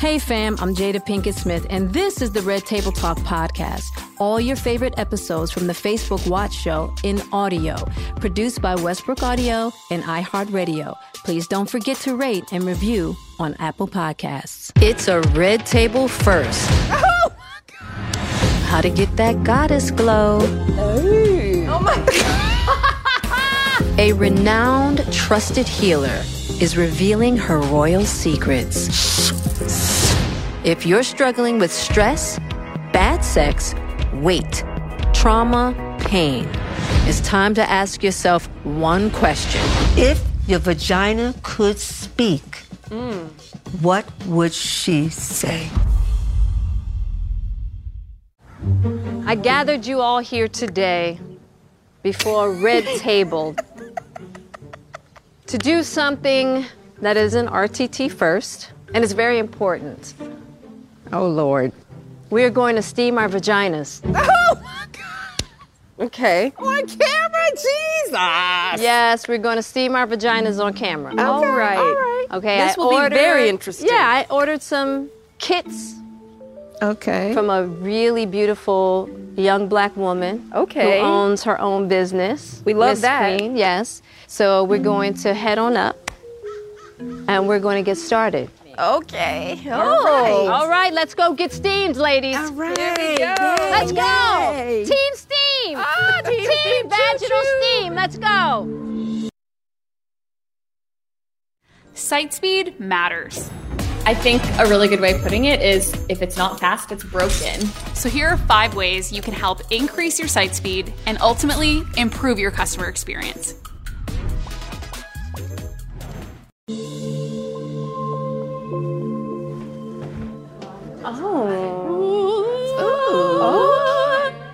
Hey fam, I'm Jada Pinkett Smith, and this is the Red Table Talk podcast. All your favorite episodes from the Facebook Watch Show in audio, produced by Westbrook Audio and iHeartRadio. Please don't forget to rate and review on Apple Podcasts. It's a Red Table First. Oh, How to get that goddess glow. oh my God. A renowned, trusted healer is revealing her royal secrets. If you're struggling with stress, bad sex, weight, trauma, pain, it's time to ask yourself one question. If your vagina could speak, what would she say? I gathered you all here today before a red table to do something that is an RTT first, and it's very important. Oh, Lord. We are going to steam our vaginas. Oh, my God. Okay. On camera? Jesus. Yes, we're going to steam our vaginas on camera. All right. All right. Okay. This I will be very interesting. Yeah, I ordered some kits Okay. from a really beautiful young black woman Okay. who owns her own business. We love Miss that. Queen, yes. So we're going to head on up and we're going to get started. Okay. All right. All right, let's go get steamed, ladies. All right. Let's go. Yay. Team steam. Ah, team steam, vaginal choo-choo. steam. Let's go. Site speed matters. I think a really good way of putting it is if it's not fast, it's broken. So here are five ways you can help increase your site speed and ultimately improve your customer experience. Oh.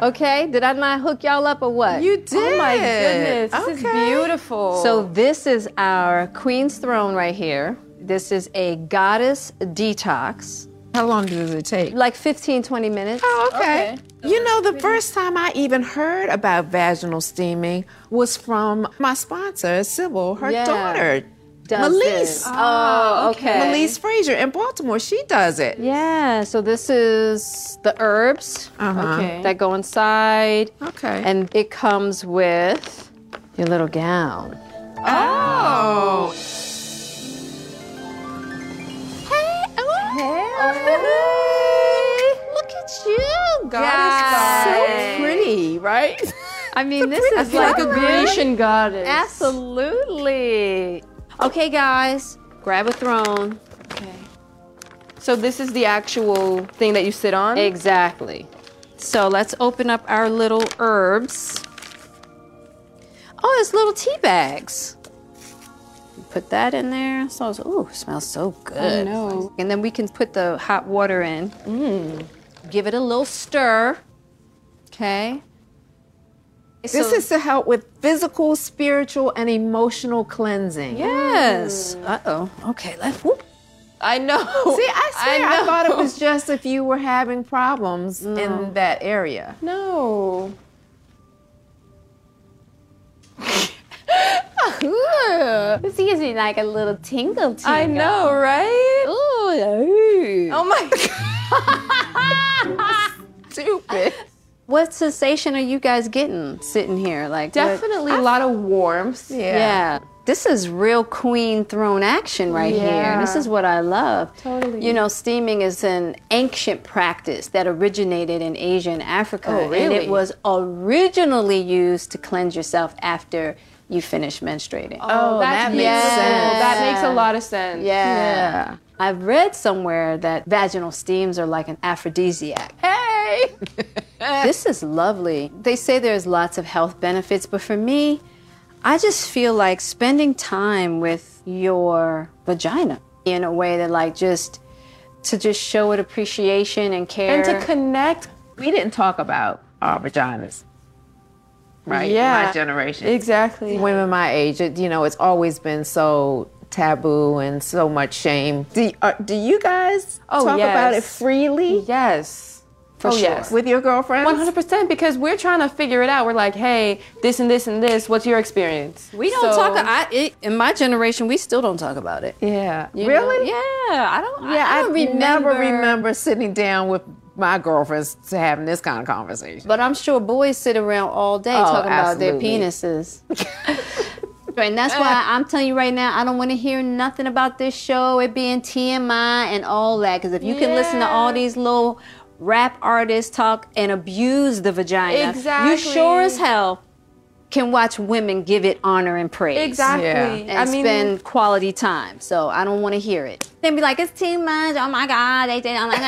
Okay, did I not hook y'all up or what? You did. Oh my goodness, this is beautiful. So this is our queen's throne right here. This is a goddess detox. How long does it take? Like 15, 20 minutes. Oh, okay. Okay. You know, the oh, first time I even heard about vaginal steaming was from my sponsor, Sybil, her Yeah. daughter, Does Melise. this. Oh, okay. Melise Frazier in Baltimore. She does it. Yeah, so this is the herbs Uh-huh. Okay. that go inside. Okay. And it comes with your little gown. oh. Hey, hello. Hey. Look at you, God, guys. so pretty, right? I mean, this is like a Grecian goddess. Absolutely. Okay, guys, grab a throne. Okay. So this is the actual thing that you sit on? Exactly. So let's open up our little herbs. Oh, it's little tea bags. Put that in there. So, ooh, smells so good. no. And then we can put the hot water in. Mmm. Give it a little stir. Okay. This is to help with physical, spiritual, and emotional cleansing. Yes. Uh oh. Okay. Let's. Whoop. I know. See, I swear, I, know. thought it was just if you were having problems in that area. No. This gives me like a little tingle tingle. I know, right? Ooh. Oh my god. Stupid. What sensation are you guys getting sitting here? Like what- Definitely a lot of warmth. Yeah. yeah. This is real queen throne action right here. This is what I love. Totally. You know, steaming is an ancient practice that originated in Asia and Africa. Oh, And it was originally used to cleanse yourself after you finish menstruating. Oh, that oh, makes beautiful. sense. That makes a lot of sense. Yeah. I've read somewhere that vaginal steams are like an aphrodisiac. Hey. this is lovely. They say there's lots of health benefits, but for me, I just feel like spending time with your vagina in a way that like just to just show it appreciation and care. And to connect. We didn't talk about our vaginas, right? Yeah. My generation. Exactly. Women my age, it, you know, it's always been so taboo and so much shame. Do, uh, do you guys Oh, talk about it freely Yes. For oh, sure. yes. with your girlfriends? 100% because we're trying to figure it out. We're like, hey, this and this and this. What's your experience? we don't So- talk. I, it, in my generation, we still don't talk about it. Yeah. You really? know? Yeah. I don't. Yeah, I, I, don't never remember. remember sitting down with my girlfriends to having this kind of conversation. But I'm sure boys sit around all day Oh, talking about their penises. and that's uh, why I'm telling you right now, I don't want to hear nothing about this show, it being TMI and all that. Because if you can listen to all these little rap artists talk and abuse the vagina, you sure as hell can watch women give it honor and praise. Exactly. Yeah. And I mean, spend quality time. So I don't want to hear it. Then be like, it's too much. Oh my God. They did. Oh my God.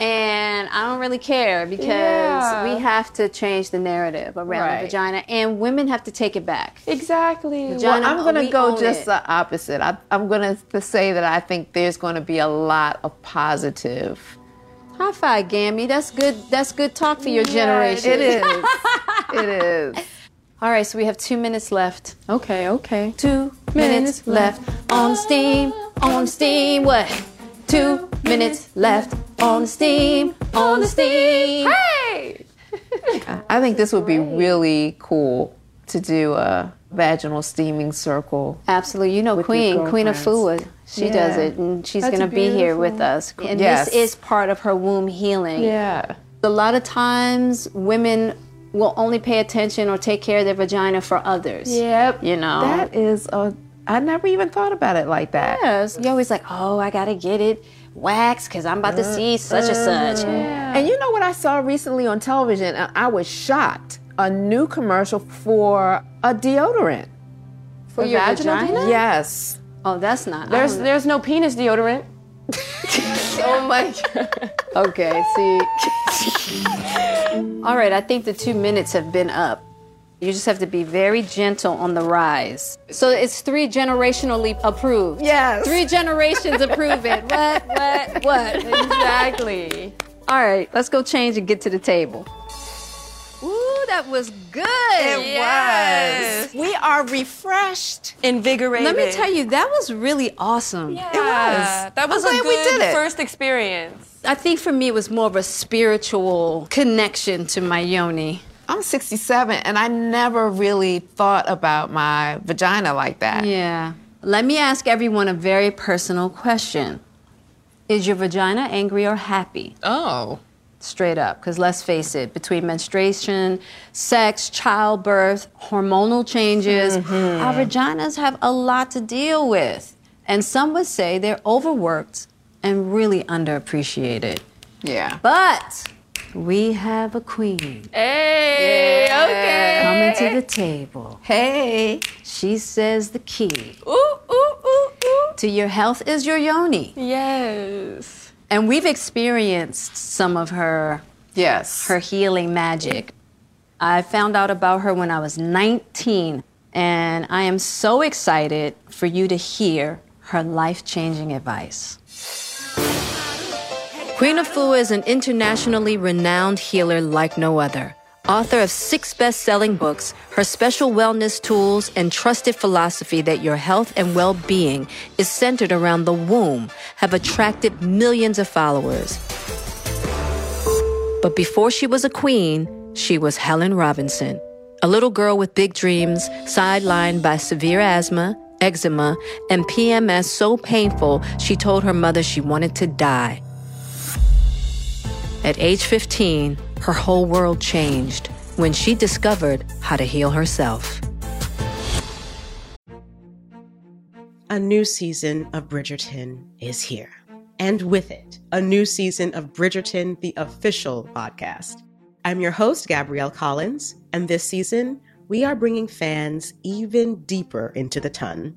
And I don't really care because Yeah. we have to change the narrative around Right. the vagina, and women have to take it back. exactly. Well, I'm going to go just it. the opposite. I, I'm going to say that I think there's going to be a lot of positive. High five, Gammy. That's good. That's good talk for your generation. It is. it is. All right, so we have two minutes left. Okay, okay. Two minutes left on steam. On steam. What? Two minutes left on the steam. On the steam. Hey! I think this would be really cool to do a vaginal steaming circle. Absolutely. You know, Queen, Queen of girlfriends. Fua, she does it, and she's That's going to be here with us. And Yes. this is part of her womb healing. Yeah. A lot of times, women will only pay attention or take care of their vagina for others. Yep. You know? That is a. I never even thought about it like that. Yes. You're always like, oh, I got to get it waxed because I'm about to uh, see such and uh, such. And you know what I saw recently on television? And I was shocked. A new commercial for a deodorant. For your vaginal vagina? Yes. Oh, that's not. There's there's no penis deodorant. oh my god. Okay, see. All right, I think the two minutes have been up. You just have to be very gentle on the rise. So it's three generationally approved. Yes. Three generations approve it. What, what, what? Exactly. All right, let's go change and get to the table. Ooh, that was good. It was. We are refreshed. Invigorated. Let me tell you, that was really awesome. Yeah, that was I'm a glad we good did it. first experience. I think for me, it was more of a spiritual connection to my yoni. I'm 67 and I never really thought about my vagina like that. Yeah. Let me ask everyone a very personal question. Is your vagina angry or happy? Oh. Straight up, because let's face it, between menstruation, sex, childbirth, hormonal changes, mm-hmm. our vaginas have a lot to deal with. And some would say they're overworked and really underappreciated. Yeah. But We have a queen. Hey, okay. Coming to the table. Hey. She says the key Ooh, ooh, ooh, ooh. to your health is your yoni. Yes. And we've experienced some of her Yes. her healing magic. I found out about her when I was 19, and I am so excited for you to hear her life changing advice. Queen Afua is an internationally renowned healer like no other. Author of six best selling books, her special wellness tools and trusted philosophy that your health and well being is centered around the womb have attracted millions of followers. But before she was a queen, she was Helen Robinson, a little girl with big dreams, sidelined by severe asthma, eczema, and PMS so painful she told her mother she wanted to die. At age 15, her whole world changed when she discovered how to heal herself. A new season of Bridgerton is here. And with it, a new season of Bridgerton, the official podcast. I'm your host, Gabrielle Collins, and this season, we are bringing fans even deeper into the ton.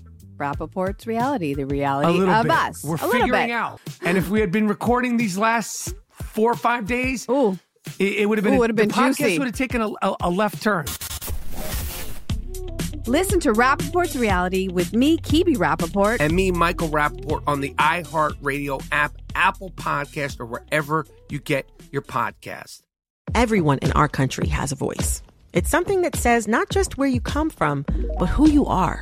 Rapaport's reality, the reality a little of bit. us. We're a little figuring bit. out. And if we had been recording these last four or five days, Ooh. it, it would have been, Ooh, would have the been podcast juicy. would have taken a, a, a left turn. Listen to Rapaport's reality with me, Kibi Rapaport. And me, Michael Rapaport, on the iHeartRadio app, Apple Podcast, or wherever you get your podcast. Everyone in our country has a voice. It's something that says not just where you come from, but who you are.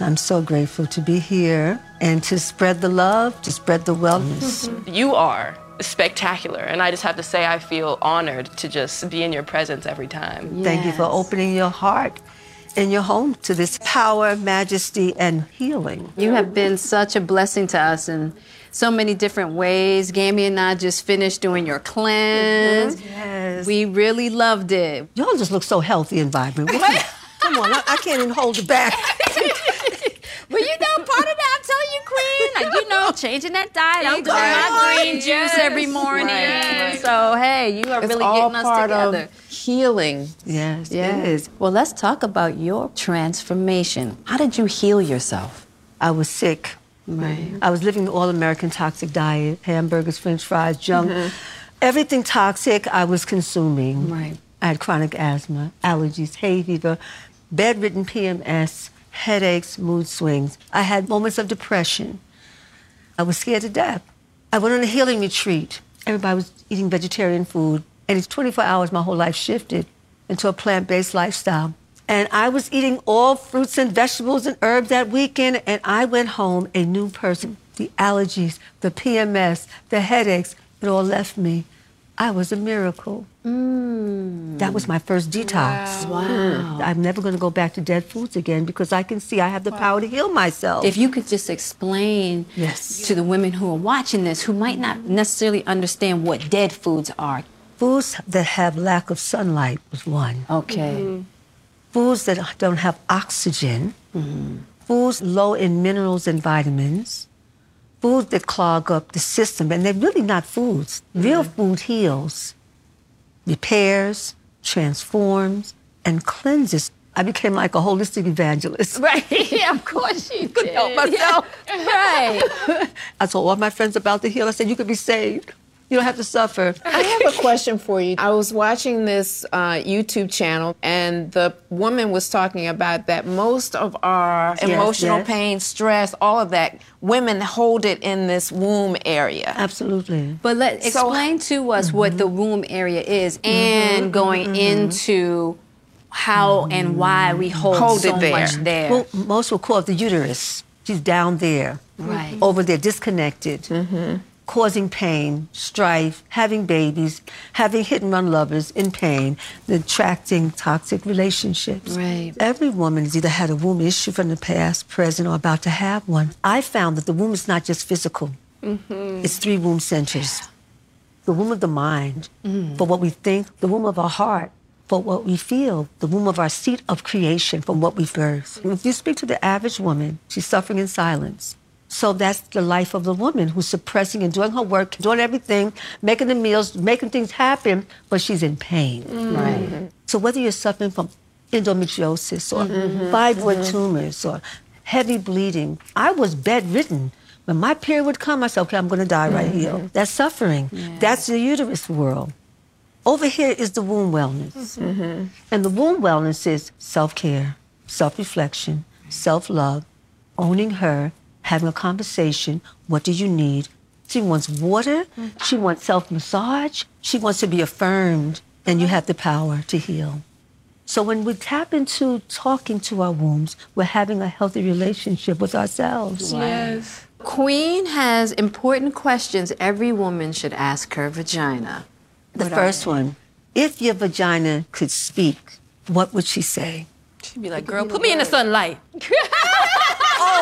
I'm so grateful to be here and to spread the love, to spread the wellness. You are spectacular, and I just have to say I feel honored to just be in your presence every time. Thank you for opening your heart and your home to this power, majesty, and healing. You have been such a blessing to us in so many different ways. Gammy and I just finished doing your cleanse. Mm-hmm. Yes. We really loved it. Y'all just look so healthy and vibrant. Come on, I, I can't even hold it back. Well, you know, part of that, I'm telling you, Queen, like, you know, changing that diet. I'm doing my green juice every morning. Right, right. So, hey, you are It's really all getting us part together. of healing. Yes, Yes. it is. Well, let's talk about your transformation. How did you heal yourself? I was sick. Right. I was living the all American toxic diet hamburgers, french fries, junk, Mhm. everything toxic I was consuming. Right. I had chronic asthma, allergies, hay fever, bedridden PMS, headaches, mood swings. I had moments of depression. I was scared to death. I went on a healing retreat. Everybody was eating vegetarian food. And in 24 hours, my whole life shifted into a plant based lifestyle. And I was eating all fruits and vegetables and herbs that weekend. And I went home a new person. The allergies, the PMS, the headaches, it all left me. I was a miracle. Mm. That was my first detox. Wow. Hmm. I'm never going to go back to dead foods again because I can see I have the power to heal myself. If you could just explain Yes. to the women who are watching this who might not necessarily understand what dead foods are. Foods that have lack of sunlight was one. Okay. Mm-hmm. Foods that don't have oxygen. Mm-hmm. Foods low in minerals and vitamins. Foods that clog up the system. And they're really not foods. Real mm-hmm. food heals, repairs, transforms, and cleanses. I became like a holistic evangelist. Right. Yeah, of course you Couldn't help myself. Right. I told all my friends about the heal. I said, you could be saved. You don't have to suffer. I have a question for you. I was watching this uh, YouTube channel, and the woman was talking about that most of our Yes, emotional yes. pain, stress, all of that, women hold it in this womb area. Absolutely. But let So- explain to us mm-hmm. what the womb area is mm-hmm. and mm-hmm. going into how and why we hold, Hold so it there. much there. Well, most will call it the uterus. She's down there, Right. over there, disconnected, causing pain, strife, having babies, having hit and run lovers in pain, attracting toxic relationships. Right. Every woman has either had a womb issue from the past, present, or about to have one. I found that the womb is not just physical. Mm-hmm. It's three womb centers. The womb of the mind, for what we think, the womb of our heart, for what we feel, the womb of our seat of creation, from what we birth. If you speak to the average woman, she's suffering in silence. So that's the life of the woman who's suppressing and doing her work, doing everything, making the meals, making things happen, but she's in pain. Right. So whether you're suffering from endometriosis or fibroid mm-hmm. tumors or heavy bleeding, I was bedridden. When my period would come, I said, okay, I'm going to die right here. Mm-hmm. That's suffering. That's the uterus world. Over here is the womb wellness. Mm-hmm. And the womb wellness is self care, self reflection, self love, owning her, having a conversation. What do you need? She wants water. Mm-hmm. She wants self massage. She wants to be affirmed. And you have the power to heal. So when we tap into talking to our wombs, we're having a healthy relationship with ourselves. Yes. Queen has important questions every woman should ask her vagina. The What first one if your vagina could speak, what would she say? She'd be like, girl, put me in the sunlight.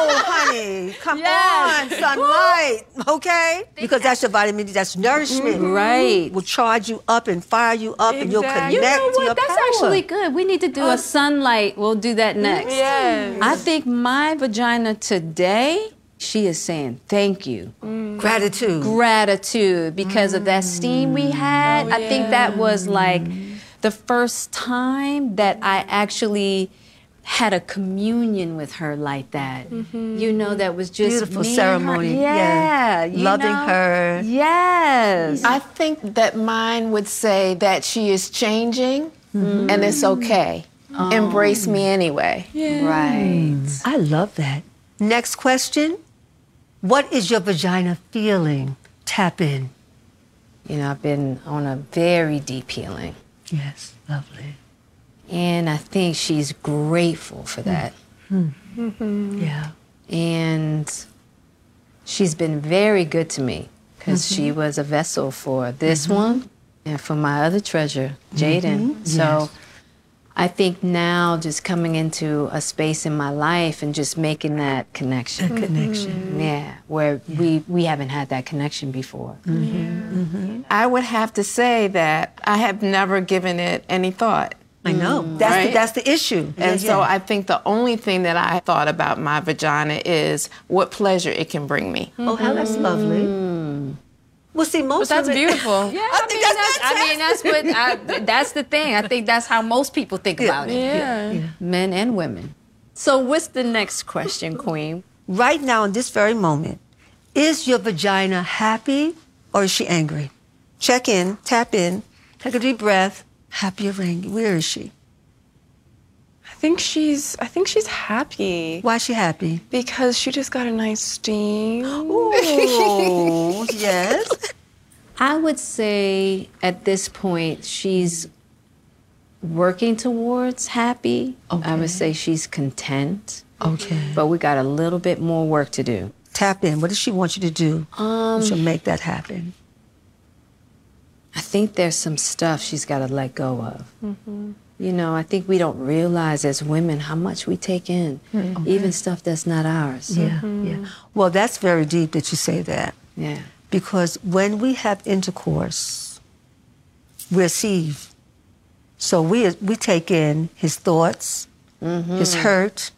Oh, honey, come on, sunlight, okay? Because that's your vitamin D, that's nourishment. Mm-hmm. Right. Will charge you up and fire you up, and you'll connect You know to your what? That's power. actually good. We need to do a sunlight. We'll do that next. Yes. I think my vagina today, she is saying thank you. Mm. Gratitude. Gratitude because of that steam we mm. had. Oh, I think that was like the first time that I actually had a communion with her like that. Mm-hmm. You know, that was just Beautiful me and ceremony, Her. yeah. Yeah, Loving know? her. Yes. I think that mine would say that she is changing mm-hmm. and it's okay. Oh. Embrace me anyway. Yeah. Right. I love that. Next question What is your vagina feeling? Tap in. You know, I've been on a very deep healing. Yes, lovely. And I think she's grateful for hmm. that. Hmm. Mm-hmm. Yeah. And she's been very good to me because she mm-hmm. was a vessel for this mm-hmm. one and for my other treasure, Jaden. Mhm. So Yes. I think now just coming into a space in my life and just making that connection. That connection. Mm-hmm. Yeah, where we we haven't had that connection before. I would have to say that I have never given it any thought. I know. Mm. That's the- that's the issue. And Yeah, so yeah. I think the only thing that I thought about my vagina is what pleasure it can bring me. Oh, how that's mm. lovely. Well, see, most But that's women- beautiful. Yeah, I, mean, that's, I mean, that's what I, that's the thing. I think that's how most people think about it. Yeah. Yeah. men and women. So, what's the next question, Queen? Right now, in this very moment, is your vagina happy or is she angry? Check in, tap in, take a deep breath. Happy or angry? Where is she? I think she's I think she's happy. Why is she happy? Because she just got a nice steam. Ooh, yes. I would say at this point she's working towards happy. I would say she's content. Okay. But we got a little bit more work to do. Tap in. What does she want you to do? Um, She'll make that happen. I think there's some stuff she's got to let go of. Mm-hmm. You know, I think we don't realize as women how much we take in, mm-hmm. even stuff that's not ours. Yeah, yeah. Mm-hmm. Well, that's very deep that you say that. Yeah. Because when we have intercourse, we receive. So we we take in his thoughts, his hurt,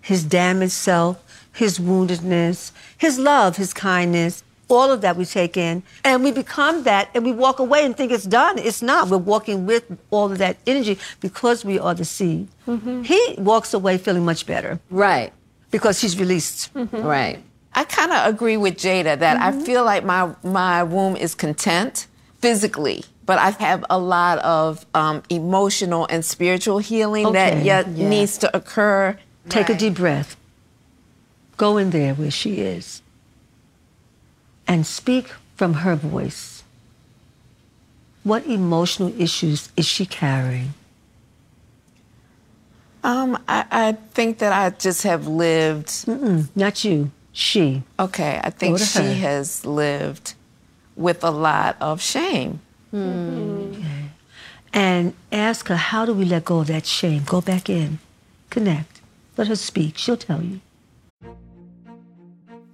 his damaged self, his woundedness, his love, his kindness. All of that we take in, and we become that, and we walk away and think it's done. It's not. We're walking with all of that energy because we are the seed. He walks away feeling much better. Right. Because he's released. Right. I kind of agree with Jada that Mm-hmm. I feel like my my womb is content physically, but I have a lot of um, emotional and spiritual healing that yet Yeah. needs to occur. Take a deep breath. Go in there where she is and speak from her voice. What emotional issues is she carrying? Um, I, I think that I just have lived. Mm-mm, not you. She. Okay, I think she her. has lived with a lot of shame. Okay. And ask her, how do we let go of that shame? Go back in. Connect. Let her speak. She'll tell you.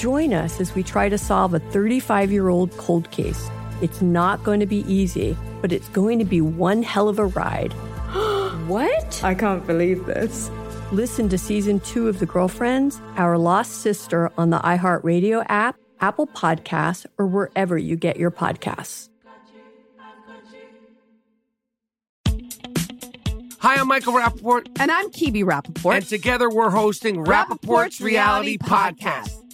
Join us as we try to solve a 35 year old cold case. It's not going to be easy, but it's going to be one hell of a ride. what? I can't believe this. Listen to season two of The Girlfriends, Our Lost Sister on the iHeartRadio app, Apple Podcasts, or wherever you get your podcasts. Hi, I'm Michael Rapaport. And I'm Kibi Rapaport. And together we're hosting Rapaport's, Reality, Podcast.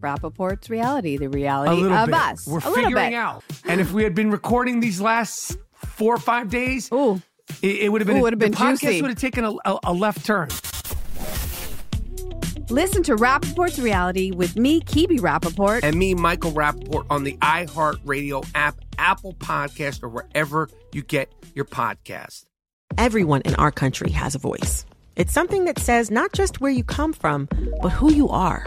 Rapaport's reality, the A reality little of bit. us. We're a little figuring bit. out. And if we had been recording these last four or five days, Ooh. it, it would have been, Ooh, would've been the podcast juicy. would have taken a, a, a left turn. Listen to Rapaport's reality with me, Kibi Rapaport. And me, Michael Rapaport, on the iHeartRadio app, Apple Podcast, or wherever you get your podcast. Everyone in our country has a voice. It's something that says not just where you come from, but who you are.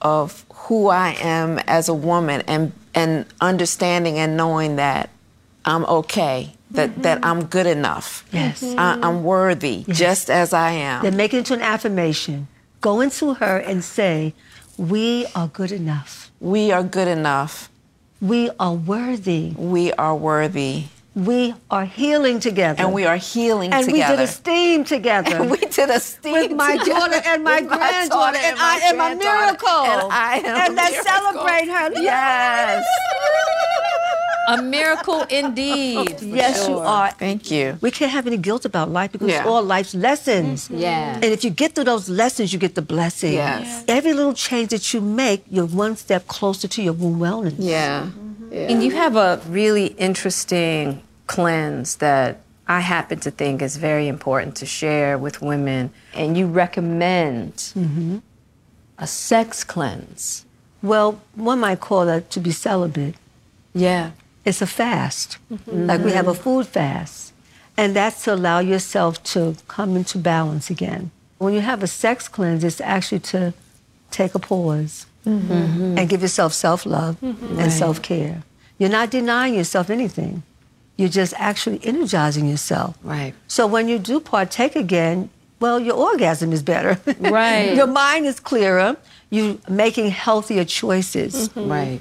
of who I am as a woman and and understanding and knowing that I'm okay, that mm-hmm. that I'm good enough. Yes. I, I'm worthy just as I am. Then make it into an affirmation. Go into her and say, We are good enough. We are good enough. We are worthy. We are worthy. We are healing together. And we are healing and together. And we did a steam together. And we did a steam with my together. daughter and my With granddaughter, daughter and, and I my am a miracle. And I am and a let's miracle. celebrate her. Yes. A miracle indeed. Yes, you are. Thank you. We can't have any guilt about life because Yeah. it's all life's lessons. Mm-hmm. Yeah. And if you get through those lessons, you get the blessing. Yes. Every little change that you make, you're one step closer to your womb wellness. Mm-hmm. Yeah. And you have a really interesting cleanse that I happen to think is very important to share with women. And you recommend mm-hmm. a sex cleanse. Well, one might call that to be celibate. Yeah. It's a fast. Mm-hmm. Like we have a mm-hmm. food fast. And that's to allow yourself to come into balance again. When you have a sex cleanse, it's actually to take a pause and give yourself self love and Right. self care. You're not denying yourself anything, you're just actually energizing yourself. Right. So when you do partake again, well, your orgasm is better. Right. your mind is clearer. You're making healthier choices. Mm-hmm. Right.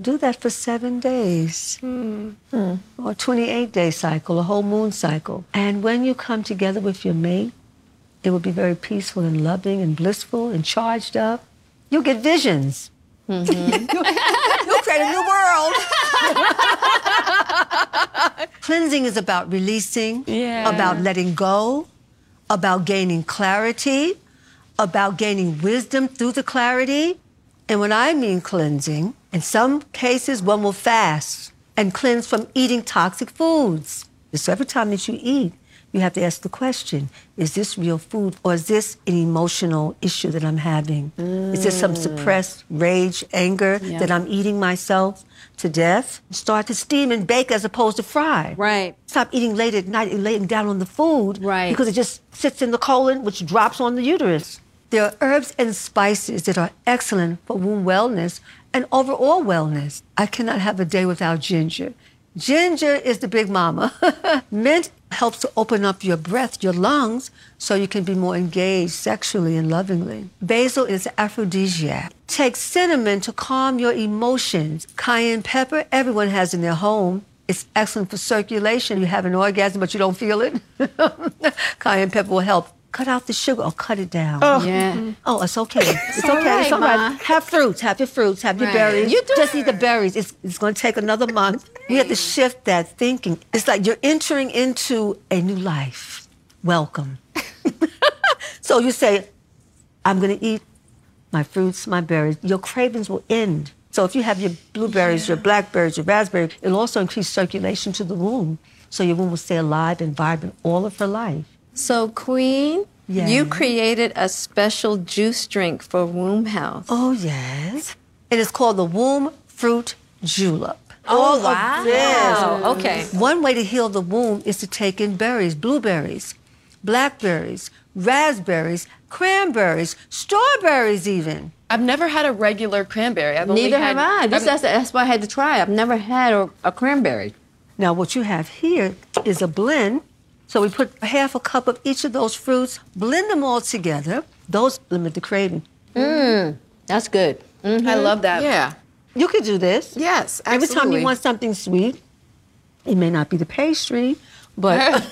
Do that for seven days. Hmm. Hmm. Or 28 day cycle, a whole moon cycle. And when you come together with your mate, it will be very peaceful and loving and blissful and charged up. You'll get visions. you'll mm-hmm. create a new world. Cleansing is about releasing, Yeah. about letting go, about gaining clarity, about gaining wisdom through the clarity. And when I mean cleansing, in some cases, one will fast and cleanse from eating toxic foods. So every time that you eat, you have to ask the question is this real food or is this an emotional issue that I'm having? Is this some mm. suppressed rage, anger Yeah. that I'm eating myself to death? Start to steam and bake as opposed to fry. Right. Stop eating late at night and laying down on the food. Right. Because it just sits in the colon, which drops on the uterus. There are herbs and spices that are excellent for womb wellness and overall wellness. I cannot have a day without ginger. Ginger is the big mama. Mint helps to open up your breath, your lungs, so you can be more engaged sexually and lovingly. Basil is aphrodisiac. Take cinnamon to calm your emotions. Cayenne pepper, everyone has in their home. It's excellent for circulation. You have an orgasm, but you don't feel it. Cayenne pepper will help. Cut out the sugar or cut it down. Oh. Yeah. Mm-hmm. Oh, it's okay. It's all okay. right, it's all right. Ma. Have fruits. Have your fruits. Have your Right. berries. You do Just eat the berries. It's, it's going to take another month. We have to shift that thinking. It's like you're entering into a new life. Welcome. so you say, I'm going to eat my fruits, my berries. Your cravings will end. So if you have your blueberries, your blackberries, your raspberries, it'll also increase circulation to the womb. So your womb will stay alive and vibrant all of her life. So, Queen, Yes. you created a special juice drink for womb health. Oh, yes. It is called the womb fruit julep. Oh, All wow. this. Okay. One way to heal the womb is to take in berries, blueberries, blackberries, raspberries, cranberries, strawberries, even. I've never had a regular cranberry. I've only Neither had, have I. This- I've- that's- that's why I had to try. I've never had a, a cranberry. Now, what you have here is a blend. So we put half a cup of each of those fruits, blend them all together. Those limit the craving. Mmm, that's good. I love that. Yeah. You could do this. Yes, Every time you want something sweet, it may not be the pastry, but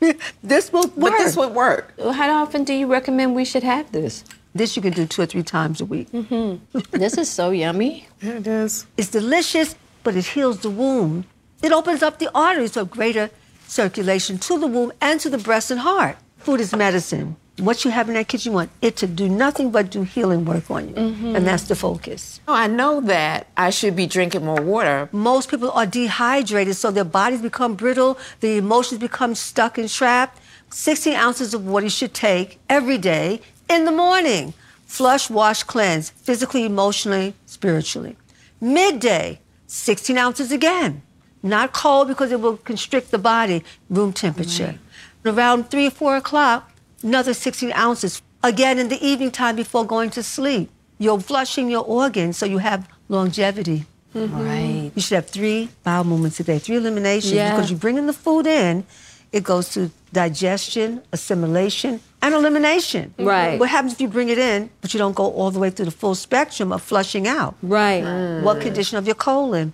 this will work. But this would work. How often do you recommend we should have this? This you can do two or three times a week. Mm-hmm. this is so yummy. It is. It's delicious, but it heals the wound. It opens up the arteries for greater circulation to the womb and to the breast and heart. Food is medicine. What you have in that kitchen, you want it to do nothing but do healing work on you. Mm-hmm. And that's the focus. Oh, I know that I should be drinking more water. Most people are dehydrated, so their bodies become brittle, the emotions become stuck and trapped. 16 ounces of water you should take every day in the morning. Flush, wash, cleanse, physically, emotionally, spiritually. Midday, 16 ounces again. Not cold because it will constrict the body, room temperature. Around 3 or 4 o'clock, another 16 ounces. Again in the evening time before going to sleep. You're flushing your organs so you have longevity. Mm-hmm. Right. You should have three bowel movements a day, three eliminations, Yeah. because you're bringing the food in. It goes to digestion, assimilation, and elimination. Mm-hmm. Right. What happens if you bring it in, but you don't go all the way through the full spectrum of flushing out? Right. Mm. What condition of your colon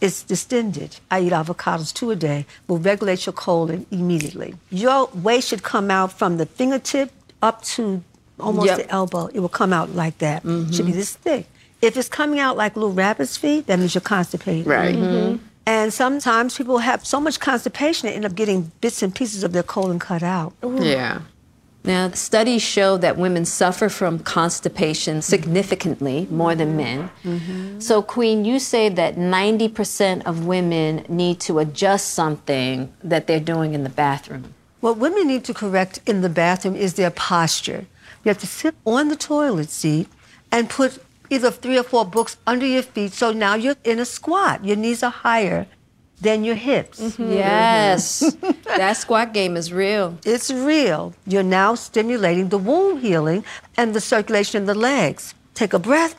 is distended? I eat avocados two a day, will regulate your colon immediately. Your waste should come out from the fingertip up to almost Yep. the elbow. It will come out like that. Should be this thick. If it's coming out like little rabbit's feet, that means you're constipated. Right. Mm-hmm. And sometimes people have so much constipation they end up getting bits and pieces of their colon cut out. Yeah. Now, studies show that women suffer from constipation significantly more than men. Mm-hmm. So, Queen, you say that 90% of women need to adjust something that they're doing in the bathroom. What women need to correct in the bathroom is their posture. You have to sit on the toilet seat and put either three or four books under your feet. So now you're in a squat. Your knees are higher than your hips. Mm-hmm. Mm-hmm. Yes, that squat game is real. It's real. You're now stimulating the womb healing and the circulation in the legs. Take a breath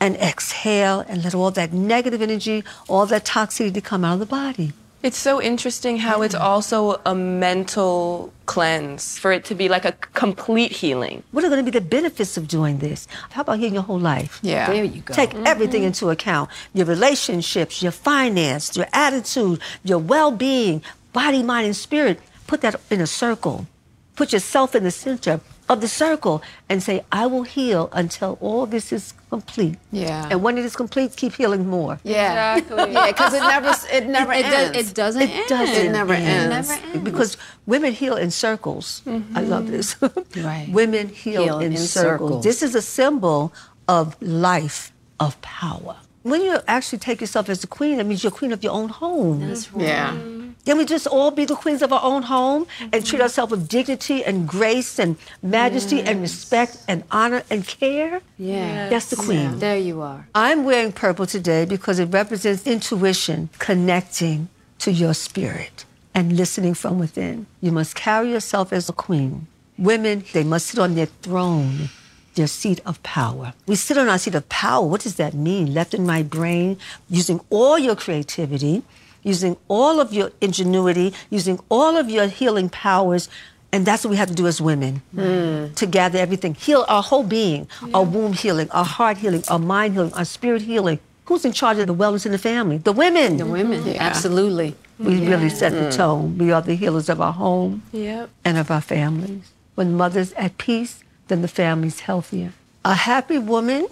and exhale and let all that negative energy, all that toxicity come out of the body. It's so interesting how it's mm-hmm. also a mental cleanse for it to be like a complete healing. What are going to be the benefits of doing this? How about healing your whole life? Yeah. There you go. Take mm-hmm. everything into account your relationships, your finance, your attitude, your well being, body, mind, and spirit. Put that in a circle. Put yourself in the center of the circle and say, I will heal until all this is complete. Yeah. And when it is complete, keep healing more. Yeah. Exactly. yeah, because it never it never It- it Does, it doesn't It doesn't. It never end. ends. It never ends. Because women heal in circles. I mm-hmm. love this. Right. women heal, Heal in, in circles. circles. This is a symbol of life, of power. When you actually take yourself as the queen, that means you're queen of your own home. That's right. Yeah. Can we just all be the queens of our own home and treat mm-hmm. ourselves with dignity and grace and majesty and respect and honor and care? Yeah. That's the queen. There you are. I'm wearing purple today because it represents intuition, connecting to your spirit and listening from within. You must carry yourself as a queen. Women, they must sit on their throne, their seat of power. We sit on our seat of power. What does that mean? Left and right brain, using all your creativity, using all of your ingenuity, using all of your healing powers. And that's what we have to do as women hmm. to gather everything, heal our whole being, our womb healing, our heart healing, our mind healing, our spirit healing. Who's in charge of the wellness in the family? The women. The women, absolutely. We really set the mm. tone. We are the healers of our home Yep. and of our families. When mother's at peace, then the family's healthier. A happy woman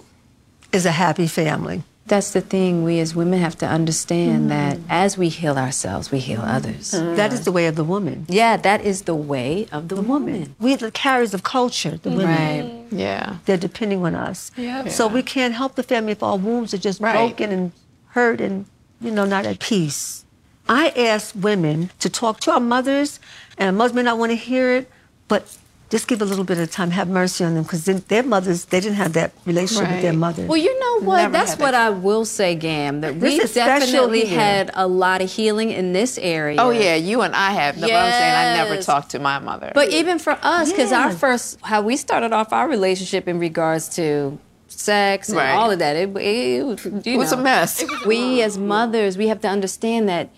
is a happy family. That's the thing. We as women have to understand that mm-hmm. as we heal ourselves, we heal mm-hmm. others. Mm-hmm. That is the way of the woman. Yeah, that is the way of the woman. We're the carriers of culture, the women. Right. Yeah. They're depending on us. Yep. So we can't help the family if our wombs are just Right. broken and hurt and, you know, not at peace. I ask women to talk to our mothers, and mothers may not want to hear it, but just give a little bit of time, have mercy on them, because their mothers, they didn't have that relationship with their Right. mothers. Well, you know what? Never That's what that. I will say, Gam, that This we definitely had a lot of healing in this area. Oh yeah, you and I have. No, but I'm saying I never talked to my mother. But even for us, because our first, how we started off our relationship in regards to sex and Right. all of that, it, it, was- you It was know, a mess. We as mothers, we have to understand that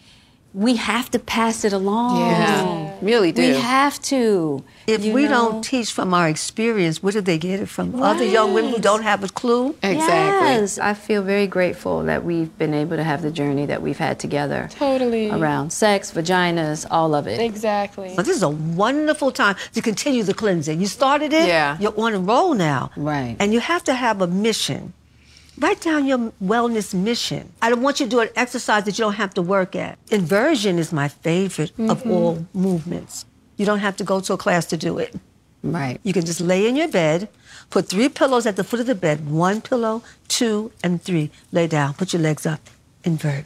we have to pass it along. Yeah, really do. We have to. If we know? don't teach from our experience, where do they get it from? Other young women who don't have a clue? Exactly. Yes, I feel very grateful that we've been able to have the journey that we've had together. Totally. Around sex, vaginas, all of it. Exactly. But this is a wonderful time to continue the cleansing. You started it, Yeah. you're on a roll now. Right. And you have to have a mission. Write down your wellness mission. I don't want you to do an exercise that you don't have to work at. Inversion is my favorite of Mhm. all movements. You don't have to go to a class to do it. Right. You can just lay in your bed, put three pillows at the foot of the bed one pillow, two, and three. Lay down, put your legs up, invert.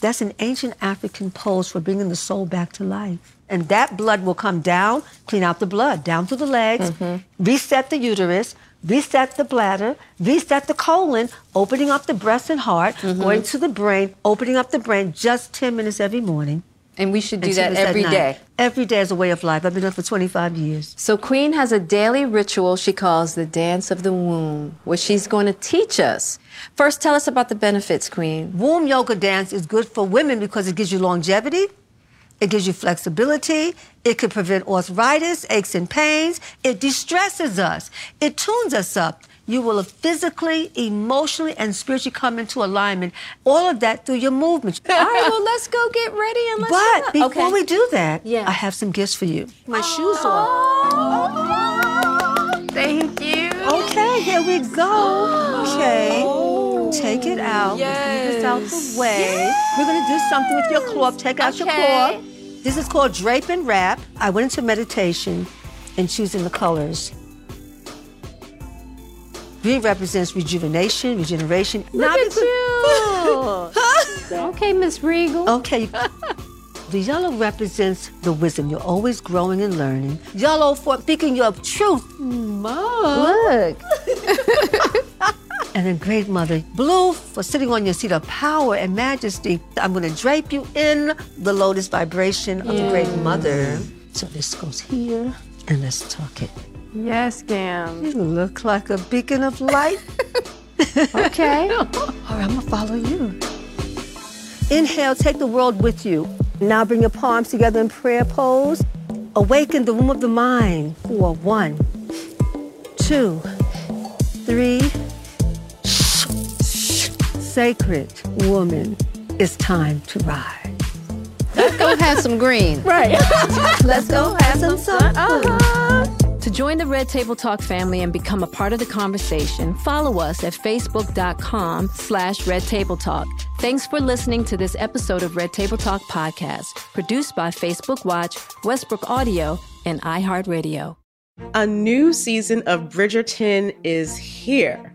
That's an ancient African pose for bringing the soul back to life. And that blood will come down, clean out the blood, down through the legs, reset the uterus, reset the bladder, reset the colon, opening up the breast and heart, mm-hmm. going to the brain, opening up the brain just 10 minutes every morning. And we should do that every day. Every day is a way of life. I've been doing it for 25 years. So, Queen has a daily ritual she calls the dance of the womb, which she's going to teach us. First, tell us about the benefits, Queen. Womb yoga dance is good for women because it gives you longevity, it gives you flexibility, it can prevent arthritis, aches and pains, it distresses us, it tunes us up. You will physically, emotionally, and spiritually come into alignment. All of that through your movements. All right, well, let's go get ready and let's go. But before Okay. we do that, Yeah. I have some gifts for you. My shoes are. off. Oh. Thank you. Okay, here we go. Okay. Oh. Take it out. This out the way. We're gonna do something with your cloth. Take out your Okay. This is called drape and wrap. I went into meditation and choosing the colors. Green represents rejuvenation, regeneration. Look at you. okay, Miss Regal. Okay. The yellow represents the wisdom. You're always growing and learning. Yellow for speaking your truth. Mom. Look. and then great mother. Blue for sitting on your seat of power and majesty. I'm going to drape you in the lotus vibration of the great mother. So this goes here, and let's tuck it. Yes, Gam. You look like a beacon of light. okay. All right, I'm going to follow you. Inhale, take the world with you. Now bring your palms together in prayer pose. Awaken the womb of the mind for one, two, three. Sacred woman, it's time to rise. Let's go have some green. Right. Let's go have some sun. Uh-huh. To join the Red Table Talk family and become a part of the conversation, follow us at facebook.com slash Red Table Talk. Thanks for listening to this episode of Red Table Talk podcast, produced by Facebook Watch, Westbrook Audio, and iHeartRadio. A new season of Bridgerton is here.